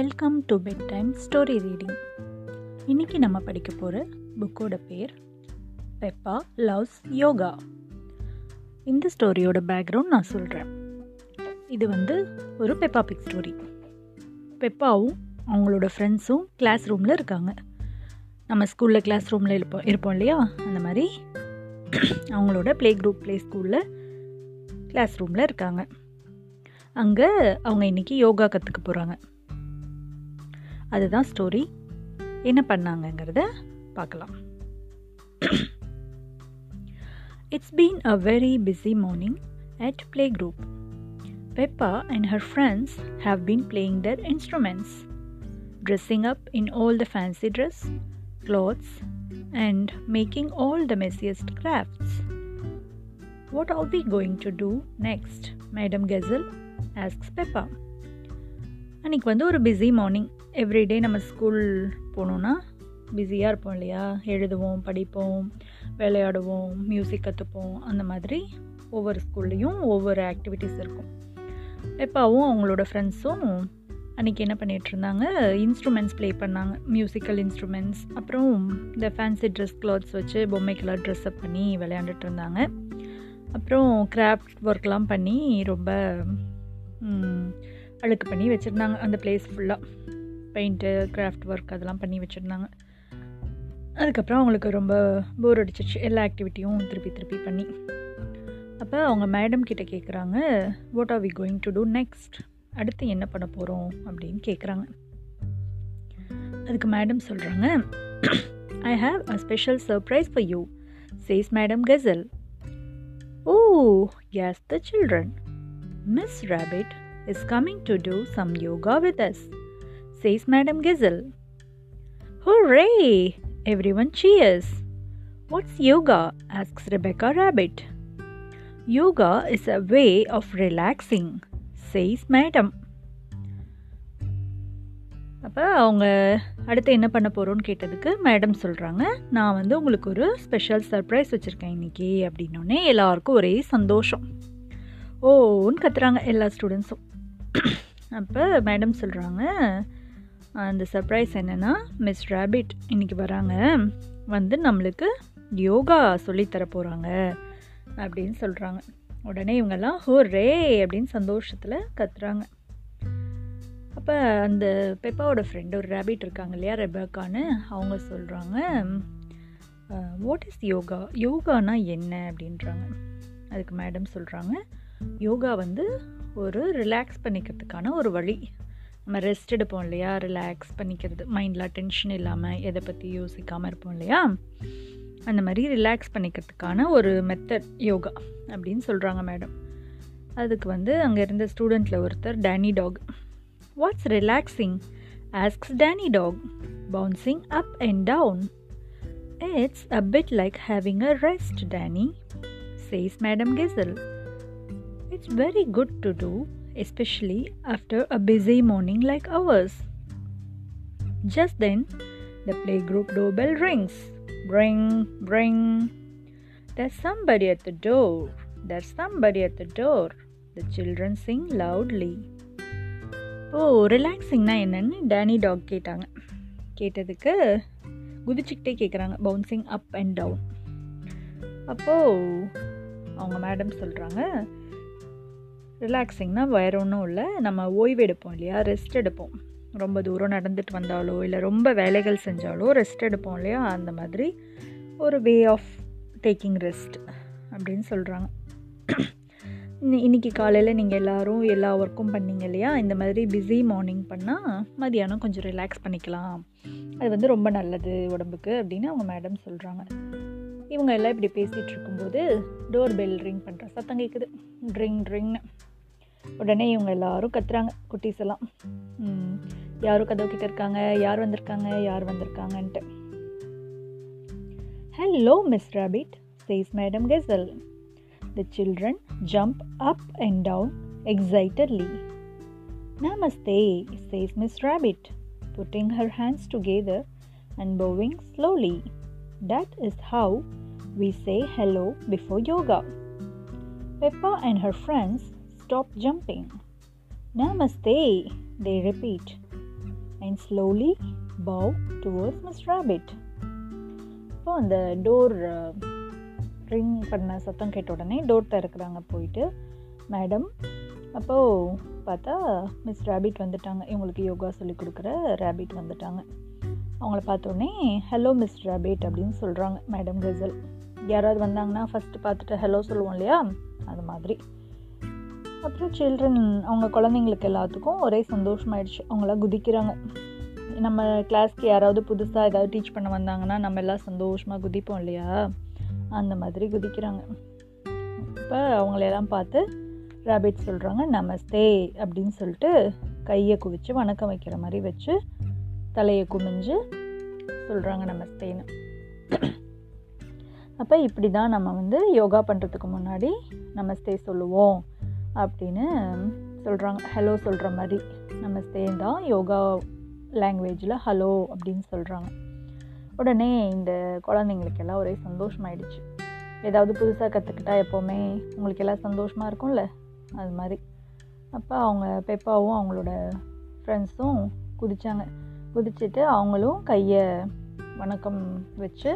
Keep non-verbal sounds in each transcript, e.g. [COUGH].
Welcome to bed time story reading இன்னைக்கு நம்ம படிக்க போகிற புக்கோட பேர் பெப்பா லவ்ஸ் யோகா இந்த ஸ்டோரியோட பேக்ரவுண்ட் நான் சொல்கிறேன் இது வந்து ஒரு பெப்பா பிக் ஸ்டோரி பெப்பாவும் அவங்களோட ஃப்ரெண்ட்ஸும் கிளாஸ் ரூமில் இருக்காங்க. நம்ம ஸ்கூலில் கிளாஸ் ரூமில் இருப்போம் இருப்போம் இல்லையா? அந்த மாதிரி அவங்களோட ப்ளே குரூப் ப்ளே ஸ்கூலில் கிளாஸ் ரூமில் இருக்காங்க. அங்கே அவங்க இன்றைக்கி யோகா கற்றுக்க போகிறாங்க அதுதான் ஸ்டோரி என்ன பண்ணாங்கங்கிறத பார்க்கலாம் it's been a very busy morning at play group Peppa and her friends have been playing their instruments dressing up in all the fancy dress, clothes, and making all the messiest crafts. What are we going to do next? Madam Gazelle asks Peppa. அன்றைக்கி வந்து ஒரு busy morning everyday நம்ம school போனோன்னா பிஸியாக இருப்போம் இல்லையா? எழுதுவோம் படிப்போம் விளையாடுவோம் மியூசிக் கற்றுப்போம் அந்த மாதிரி ஒவ்வொரு ஸ்கூல்லேயும் ஒவ்வொரு ஆக்டிவிட்டீஸ் இருக்கும். பெப்பாவும் அவங்களோட ஃப்ரெண்ட்ஸும் அன்றைக்கி என்ன பண்ணிகிட்டு இருந்தாங்க? இன்ஸ்ட்ருமெண்ட்ஸ் ப்ளே பண்ணாங்க. மியூசிக்கல் இன்ஸ்ட்ருமெண்ட்ஸ் அப்புறம் இந்த ஃபேன்சி ட்ரெஸ் க்ளாத்ஸ் வச்சு பொம்மைக்கெல்லாம் ட்ரெஸ்அப் பண்ணி விளையாண்டுட்டு இருந்தாங்க. அப்புறம் கிராஃப்ட் ஒர்க்லாம் பண்ணி ரொம்ப அழுக்கு பண்ணி வச்சுருந்தாங்க. அந்த பிளேஸ் ஃபுல்லாக பெயிண்ட்டு கிராஃப்ட் ஒர்க் அதெல்லாம் பண்ணி வச்சுருந்தாங்க. அதுக்கப்புறம் அவங்களுக்கு ரொம்ப போர் அடிச்சிச்சு எல்லா ஆக்டிவிட்டியும் திருப்பி திருப்பி பண்ணி. அப்போ அவங்க மேடம் கிட்ட கேட்குறாங்க what are we going to do next அடுத்து என்ன பண்ண போகிறோம் அப்படின்னு கேட்குறாங்க அதுக்கு மேடம் சொல்கிறாங்க I have a special surprise for you says Madam Gazelle oh yes the children Miss Rabbit is coming to do some yoga with us says Madam Gazelle Hooray! Everyone What's what's yoga Rebecca Rabbit. Yoga yoga is a way of relaxing Madam. Madam அப்போ அவங்க அடுத்து என்ன பண்ண போகிறோன்னு கேட்டதுக்கு madam சொல்கிறாங்க நான் வந்து உங்களுக்கு ஒரு ஸ்பெஷல் சர்ப்ரைஸ் வச்சுருக்கேன் இன்றைக்கி அப்படின்னோடனே எல்லாருக்கும் ஒரே சந்தோஷம் ஓன்னு கத்துறாங்க எல்லா ஸ்டூடெண்ட்ஸும் அப்போ மேடம் சொல்கிறாங்க அந்த சர்ப்ரைஸ் என்னென்னா மிஸ் ரேபிட் இன்றைக்கி வராங்க. வந்து நம்மளுக்கு யோகா சொல்லித்தர போகிறாங்க அப்படின்னு சொல்கிறாங்க உடனே இவங்கெல்லாம் ஹோ ரே அப்படின்னு சந்தோஷத்தில் கத்துறாங்க. அப்போ அந்த பெப்பாவோட ஃப்ரெண்டு ஒரு ரேபிட் இருக்காங்க இல்லையா ரெபக்கான்னு அவங்க சொல்கிறாங்க வாட் இஸ் யோகா? யோகானா என்ன? அப்படின்றாங்க. அதுக்கு மேடம் சொல்கிறாங்க யோகா வந்து ஒரு ரிலாக்ஸ் பண்ணிக்கிறதுக்கான ஒரு வழி. நம்ம ரெஸ்ட் எடுப்போம் இல்லையா? ரிலாக்ஸ் பண்ணிக்கிறது. மைண்டில் டென்ஷன் இல்லாமல் எதை பற்றி யோசிக்காமல் இருப்போம் இல்லையா? அந்த மாதிரி ரிலாக்ஸ் பண்ணிக்கிறதுக்கான ஒரு மெத்தட் யோகா அப்படின்னு சொல்கிறாங்க மேடம் அதுக்கு வந்து அங்கே இருந்த ஸ்டூடெண்ட்டில் ஒருத்தர் Danny Dog what's relaxing asks Danny Dog bouncing up and down it's a bit like having a rest Danny says Madam Gazelle it's very good to do Especially after a busy morning like ours just then the play group door bell rings Ring, ring. There's somebody at the door. There's somebody at the door. The children sing loudly. Oh ரிலாக்ஸிங்னா என்னன்னு Danny talk கேட்டாங்க கேட்டதுக்கு குதிச்சுக்கிட்டே கேட்குறாங்க bouncing up and down அப்போது அவங்க madam சொல்கிறாங்க ரிலாக்ஸிங்னா வேறு ஒன்றும் இல்லை. நம்ம ஓய்வு எடுப்போம் இல்லையா? ரெஸ்ட் எடுப்போம். ரொம்ப தூரம் நடந்துட்டு வந்தாலோ இல்லை ரொம்ப வேலைகள் செஞ்சாலோ ரெஸ்ட் எடுப்போம் இல்லையா? அந்த மாதிரி ஒரு வே ஆஃப் டேக்கிங் ரெஸ்ட் அப்படின்னு சொல்கிறாங்க இன்றைக்கி காலையில் நீங்கள் எல்லோரும் எல்லா ஒர்க்கும் பண்ணீங்க இல்லையா? இந்த மாதிரி பிஸி மார்னிங் பண்ணால் மதியானம் கொஞ்சம் ரிலாக்ஸ் பண்ணிக்கலாம். அது வந்து ரொம்ப நல்லது உடம்புக்கு அப்படின்னு அவங்க மேடம் சொல்கிறாங்க இவங்க எல்லாம் இப்படி பேசிகிட்டு இருக்கும்போது டோர் பெல் ரிங் பண்ணுற சத்தம் கேட்குது ட்ரிங் ட்ரிங்னு உடனே இவங்க எல்லாரும் கத்துறாங்க குட்டீஸ் எல்லாம். யாரும் கதவு கிட்ட இருக்காங்க யார் வந்திருக்காங்க யார் வந்திருக்காங்கன்ட்டு. Hello Miss Rabbit says Madam Gazelle the children jump up and down excitedly namaste says Miss Rabbit putting her hands together and bowing slowly. That is how we say hello before yoga. Peppa and her friends stop jumping. Namaste, they repeat. and slowly bow towards Miss Rabbit. இப்போ அந்த door ring uh, பண்ண சத்தம் கேட்ட உடனே door திறக்கிறாங்க போயிட்டு madam அப்போது பார்த்தா miss rapid வந்துட்டாங்க இவங்களுக்கு யோகா சொல்லி கொடுக்குற ரேபிட் வந்துட்டாங்க அவங்கள பார்த்தோன்னே ஹலோ மிஸ் ரேபிட் அப்படின்னு சொல்கிறாங்க மேடம் கெசல் யாராவது வந்தாங்கன்னா ஃபஸ்ட்டு பார்த்துட்டு ஹலோ சொல்லுவோம் இல்லையா அது மாதிரி அப்புறம் சில்ட்ரன் அவங்க குழந்தைங்களுக்கு எல்லாத்துக்கும் ஒரே சந்தோஷமாயிடுச்சு. அவங்களாம் குதிக்கிறாங்க. நம்ம கிளாஸ்க்கு யாராவது புதுசாக ஏதாவது டீச் பண்ண வந்தாங்கன்னா நம்ம எல்லாம் சந்தோஷமாக குதிப்போம் இல்லையா? அந்த மாதிரி குதிக்கிறாங்க. இப்போ அவங்களையெல்லாம் பார்த்து ரேபிட் சொல்கிறாங்க நமஸ்தே அப்படின்னு சொல்லிட்டு கையை குவிச்சு வணக்கம் வைக்கிற மாதிரி வச்சு தலையை குமிஞ்சு சொல்கிறாங்க நமஸ்தேன்னு அப்போ இப்படி தான் நம்ம வந்து யோகா பண்ணுறதுக்கு முன்னாடி நமஸ்தே சொல்லுவோம். அப்படின்னு சொல்கிறாங்க ஹலோ சொல்கிற மாதிரி. நமஸ்தே தான் யோகா லாங்குவேஜில் ஹலோ அப்படின்னு சொல்கிறாங்க உடனே இந்த குழந்தைங்களுக்கெல்லாம் ஒரே சந்தோஷமாயிடுச்சு. ஏதாவது புதுசாக கற்றுக்கிட்டா எப்போவுமே உங்களுக்கு எல்லாம் சந்தோஷமாக இருக்கும்ல? அது மாதிரி. அப்போ அவங்க பெப்பாவும் அவங்களோட ஃப்ரெண்ட்ஸும் குதித்தாங்க குதிச்சுட்டு அவங்களும் கையை வணக்கம் வச்சு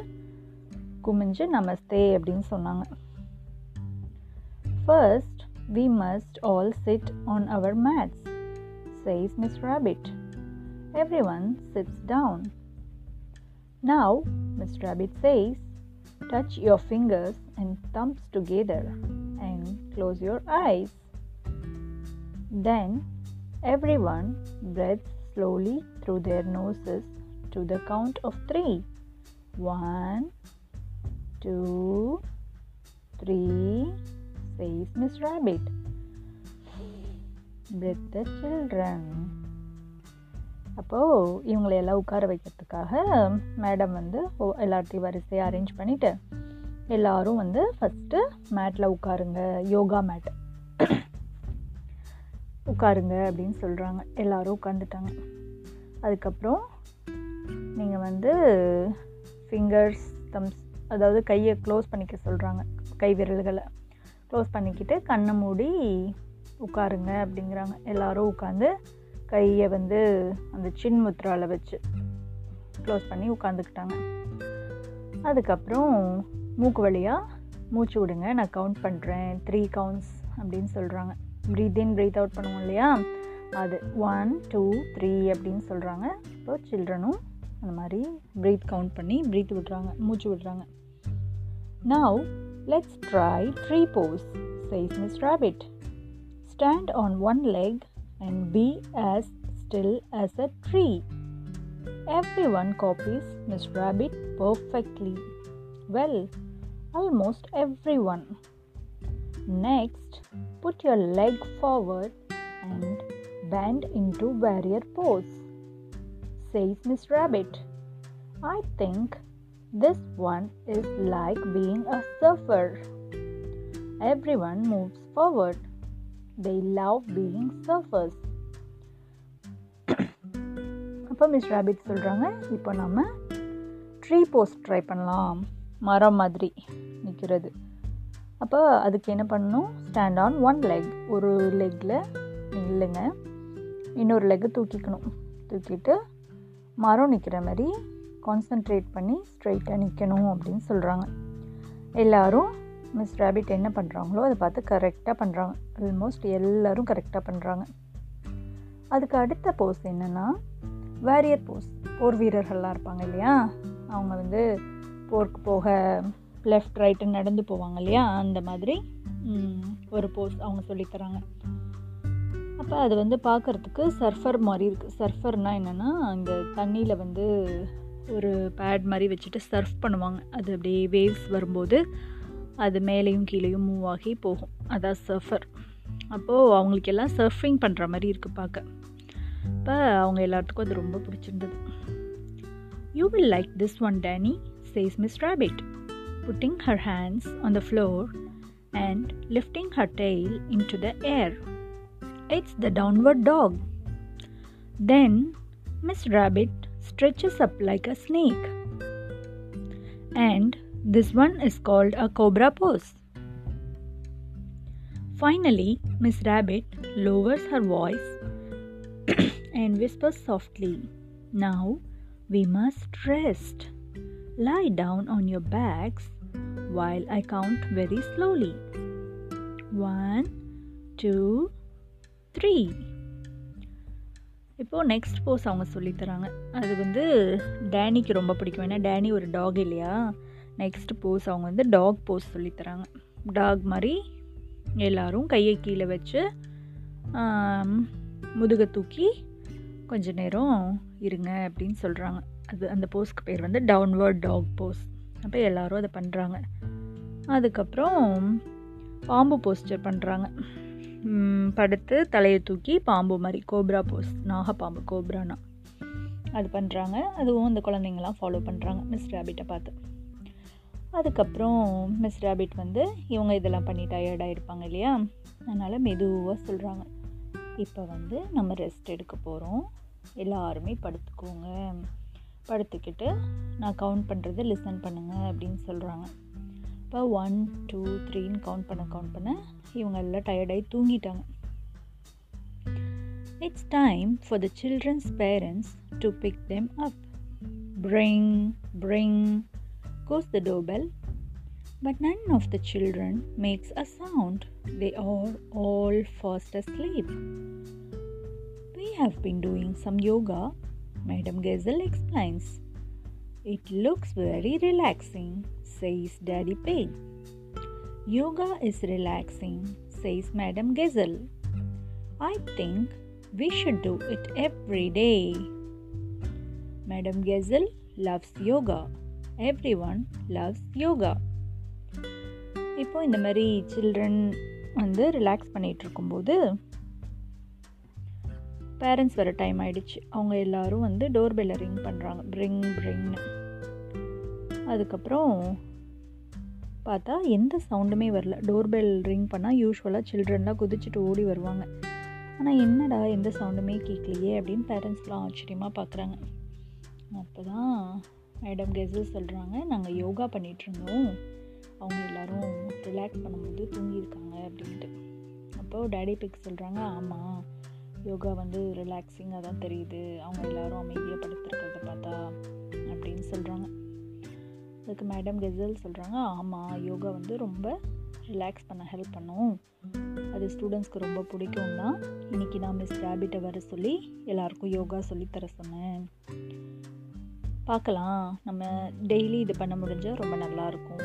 குமிஞ்சு நமஸ்தே அப்படின்னு சொன்னாங்க. First We must all sit on our mats, says Miss Rabbit. Everyone sits down. Now, Miss Rabbit says, touch your fingers and thumbs together and close your eyes. Then, everyone breathes slowly through their noses to the count of three. One, two, three. Says Miss Rabbit. With the children. அப்போது இவங்களை எல்லாம் உட்கார வைக்கிறதுக்காக madam வந்து எல்லாத்தையும் வரிசையாக arrange பண்ணிவிட்டு எல்லோரும் வந்து ஃபஸ்ட்டு மேட்டில் உட்காருங்க யோகா மேட் உட்காருங்க அப்படின்னு சொல்கிறாங்க எல்லோரும் உட்காந்துட்டாங்க அதுக்கப்புறம் நீங்கள் வந்து ஃபிங்கர்ஸ் தம்ஸ் அதாவது கையை க்ளோஸ் பண்ணிக்க சொல்கிறாங்க கை விரல்களை. க்ளோஸ் பண்ணிக்கிட்டு கண்ணை மூடி உட்காருங்க அப்படிங்கிறாங்க. எல்லோரும் உட்காந்து கையை வந்து அந்த சின் முத்ராவில் வச்சு க்ளோஸ் பண்ணி உட்காந்துக்கிட்டாங்க அதுக்கப்புறம் மூக்கு வழியாக மூச்சு விடுங்க நான் கவுண்ட் பண்ணுறேன் த்ரீ கவுண்ட்ஸ் அப்படின்னு சொல்கிறாங்க ப்ரீத் இன் ப்ரீத் அவுட் பண்ணுவோம் இல்லையா? அது ஒன் டூ த்ரீ அப்படின்னு சொல்கிறாங்க இப்போ சில்ட்ரனும் அந்த மாதிரி ப்ரீத் கவுண்ட் பண்ணி ப்ரீத் விடுறாங்க மூச்சு விடுறாங்க. Now Let's try tree pose, says Miss Rabbit. Stand on one leg and be as still as a tree. Everyone copies Miss Rabbit perfectly. Well, almost everyone. Next, put your leg forward and bend into warrior pose, says Miss Rabbit. I think this one is like being a surfer. Everyone moves forward. they love being surfers. [COUGHS] அப்போ miss rapid சொல்கிறாங்க இப்போ நம்ம tree post try பண்ணலாம். மரம் மாதிரி நிற்கிறது அப்போ அதுக்கு என்ன பண்ணணும்? ஸ்டாண்ட் ஆன் ஒன் லெக் ஒரு லெக்கில் நில்லுங்க. இன்னொரு லெக்கு தூக்கிக்கணும். தூக்கிட்டு மரம் நிற்கிற மாதிரி கான்சன்ட்ரேட் பண்ணி ஸ்ட்ரைட்டாக நிற்கணும் அப்படின்னு சொல்கிறாங்க எல்லோரும் மிஸ் ரேபிட் என்ன பண்ணுறாங்களோ அதை பார்த்து கரெக்டாக பண்ணுறாங்க ஆல்மோஸ்ட் எல்லோரும் கரெக்டாக பண்ணுறாங்க அதுக்கு அடுத்த போஸ் என்னென்னா வேரியர் போஸ் போர் வீரர்கள்லாம் இருப்பாங்க இல்லையா? அவங்க வந்து போருக்கு போக லெஃப்ட் ரைட்டு நடந்து போவாங்க இல்லையா? அந்த மாதிரி ஒரு போஸ் அவங்க சொல்லித்தராங்க அப்போ அது வந்து பார்க்குறதுக்கு சர்ஃபர் மாதிரி இருக்குது சர்ஃபர்னால் என்னென்னா இந்த தண்ணியில் வந்து ஒரு பேட் மாதிரி வச்சுட்டு சர்ஃப் பண்ணுவாங்க. அது அப்படியே வேவ்ஸ் வரும்போது அது மேலேயும் கீழேயும் மூவ் ஆகி போகும். அதான் சர்ஃபர் அப்போது அவங்களுக்கு எல்லாம் சர்ஃபிங் பண்ணுற மாதிரி இருக்குது பார்க்க. இப்போ அவங்க எல்லாத்துக்கும் அது ரொம்ப பிடிச்சிருந்தது. You will like this one Danny says Miss Rabbit putting her hands on the floor and lifting her tail into the air it's the downward dog then Miss Rabbit stretches up like a snake. And this one is called a cobra pose. Finally, Miss Rabbit lowers her voice [COUGHS] and whispers softly, Now we must rest. Lie down on your backs while I count very slowly. One, two, three இப்போது next pose அவங்க சொல்லித்தராங்க. அது வந்து டேனிக்கு ரொம்ப பிடிக்கும். ஏன்னா Danny ஒரு talk இல்லையா? நெக்ஸ்ட் போஸ் அவங்க வந்து டாக் போஸ் சொல்லித்தராங்க. டாக் மாதிரி எல்லோரும் கையை கீழே வச்சு முதுகை தூக்கி கொஞ்ச நேரம் இருங்க அப்படின்னு சொல்கிறாங்க அது அந்த போஸ்க்கு பேர் வந்து டவுன்வர்ட் டாக் போஸ் அப்போ எல்லோரும் அதை பண்ணுறாங்க அதுக்கப்புறம் பாம்பு போஸ்டர் பண்ணுறாங்க படுத்து தலையை தூக்கி பாம்பு மாதிரி கோப்ரா போஸ் நாகப்பாம்பு கோப்ரானா. அது பண்ணுறாங்க அதுவும் இந்த குழந்தைங்களாம் ஃபாலோ பண்ணுறாங்க மிஸ் ரேபிட்டை பார்த்து. அதுக்கப்புறம் மிஸ் ரேபிட் வந்து இவங்க இதெல்லாம் பண்ணி டயர்டாக இருப்பாங்க இல்லையா? அதனால் மெதுவாக சொல்கிறாங்க இப்போ வந்து நம்ம ரெஸ்ட் எடுக்க போகிறோம் எல்லாருமே படுத்துக்கோங்க. படுத்துக்கிட்டு நான் கவுண்ட் பண்ணுறது லிசன் பண்ணுங்கள் அப்படின்னு சொல்கிறாங்க இப்போ ஒன் டூ த்ரீன்னு கவுண்ட் பண்ண கவுண்ட் பண்ண இவங்க எல்லாம் டயர்டாகி தூங்கிட்டாங்க it's time for the children's parents to pick them up bring bring goes the doorbell, but none of the children makes a sound. They are all fast asleep. We have been doing some yoga, Madam Gazelle explains. It looks very relaxing, Says Daddy Pig. Yoga is relaxing, says Madam Gazelle. I think we should do it every day. Madam Gazelle loves yoga. Everyone loves yoga இப்போ இந்த மாதிரி children வந்து relax பண்ணிகிட்டு இருக்கும்போது parents வர time ஆகிடுச்சு அவங்க எல்லோரும் வந்து டோர் பெல்லை ரிங் பண்ணுறாங்க ரிங் ரிங்னு அதுக்கப்புறம் பார்த்தா எந்த சவுண்டுமே வரல. டோர் பெல் ரிங் பண்ணால் யூஸ்வலாக சில்ட்ரன்லாம் குதிச்சுட்டு ஓடி வருவாங்க. ஆனால் என்னடா எந்த சவுண்டுமே கேட்கலையே அப்படின்னு பேரண்ட்ஸ்லாம் ஆச்சரியமாக பார்க்குறாங்க அப்போ தான் மேடம் கெசல் சொல்கிறாங்க நாங்கள் யோகா பண்ணிகிட்ருந்தோம் அவங்க எல்லோரும் ரிலாக்ஸ் பண்ணும்போது தூங்கியிருக்காங்க அப்படின்ட்டு. அப்போது டேடி பிக் சொல்கிறாங்க ஆமாம் யோகா வந்து ரிலாக்ஸிங்காக தான் தெரியுது. அவங்க எல்லோரும் அமைதியாக படுத்துருக்கிறத பார்த்தா அப்படின்னு சொல்கிறாங்க அதுக்கு மேடம் கெசல் சொல்கிறாங்க ஆமாம் யோகா வந்து ரொம்ப ரிலாக்ஸ் பண்ண ஹெல்ப் பண்ணும். அது ஸ்டூடெண்ட்ஸ்க்கு ரொம்ப பிடிக்கும் தான். இன்றைக்கி நான் மிஸ் ரேபிட்டை வர சொல்லி எல்லாருக்கும் யோகா சொல்லித்தர சொன்னேன். பார்க்கலாம். நம்ம டெய்லி இது பண்ண முடிஞ்சால் ரொம்ப நல்லாயிருக்கும்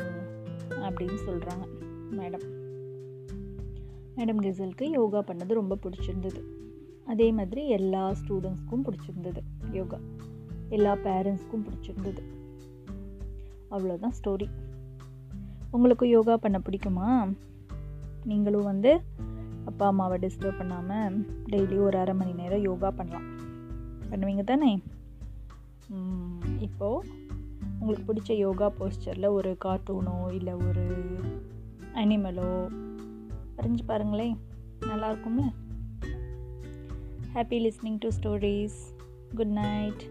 அப்படின்னு சொல்கிறாங்க மேடம் மேடம் கெசலுக்கு யோகா பண்ணது ரொம்ப பிடிச்சிருந்தது. அதே மாதிரி எல்லா ஸ்டூடெண்ட்ஸ்க்கும் பிடிச்சிருந்தது யோகா எல்லா பேரண்ட்ஸ்க்கும் பிடிச்சிருந்தது. அவ்வளோதான் ஸ்டோரி உங்களுக்கும் யோகா பண்ண பிடிக்குமா? நீங்களும் வந்து அப்பா அம்மாவை டிஸ்டர்ப் பண்ணாமல் டெய்லி ஒரு அரை மணி நேரம் யோகா பண்ணலாம். பண்ணுவீங்க தானே? இப்போது உங்களுக்கு பிடிச்ச யோகா போஸ்டரில் ஒரு கார்ட்டூனோ இல்லை ஒரு அனிமலோ வரைஞ்சி பாருங்களேன். நல்லாயிருக்கும்ல happy listening to stories good night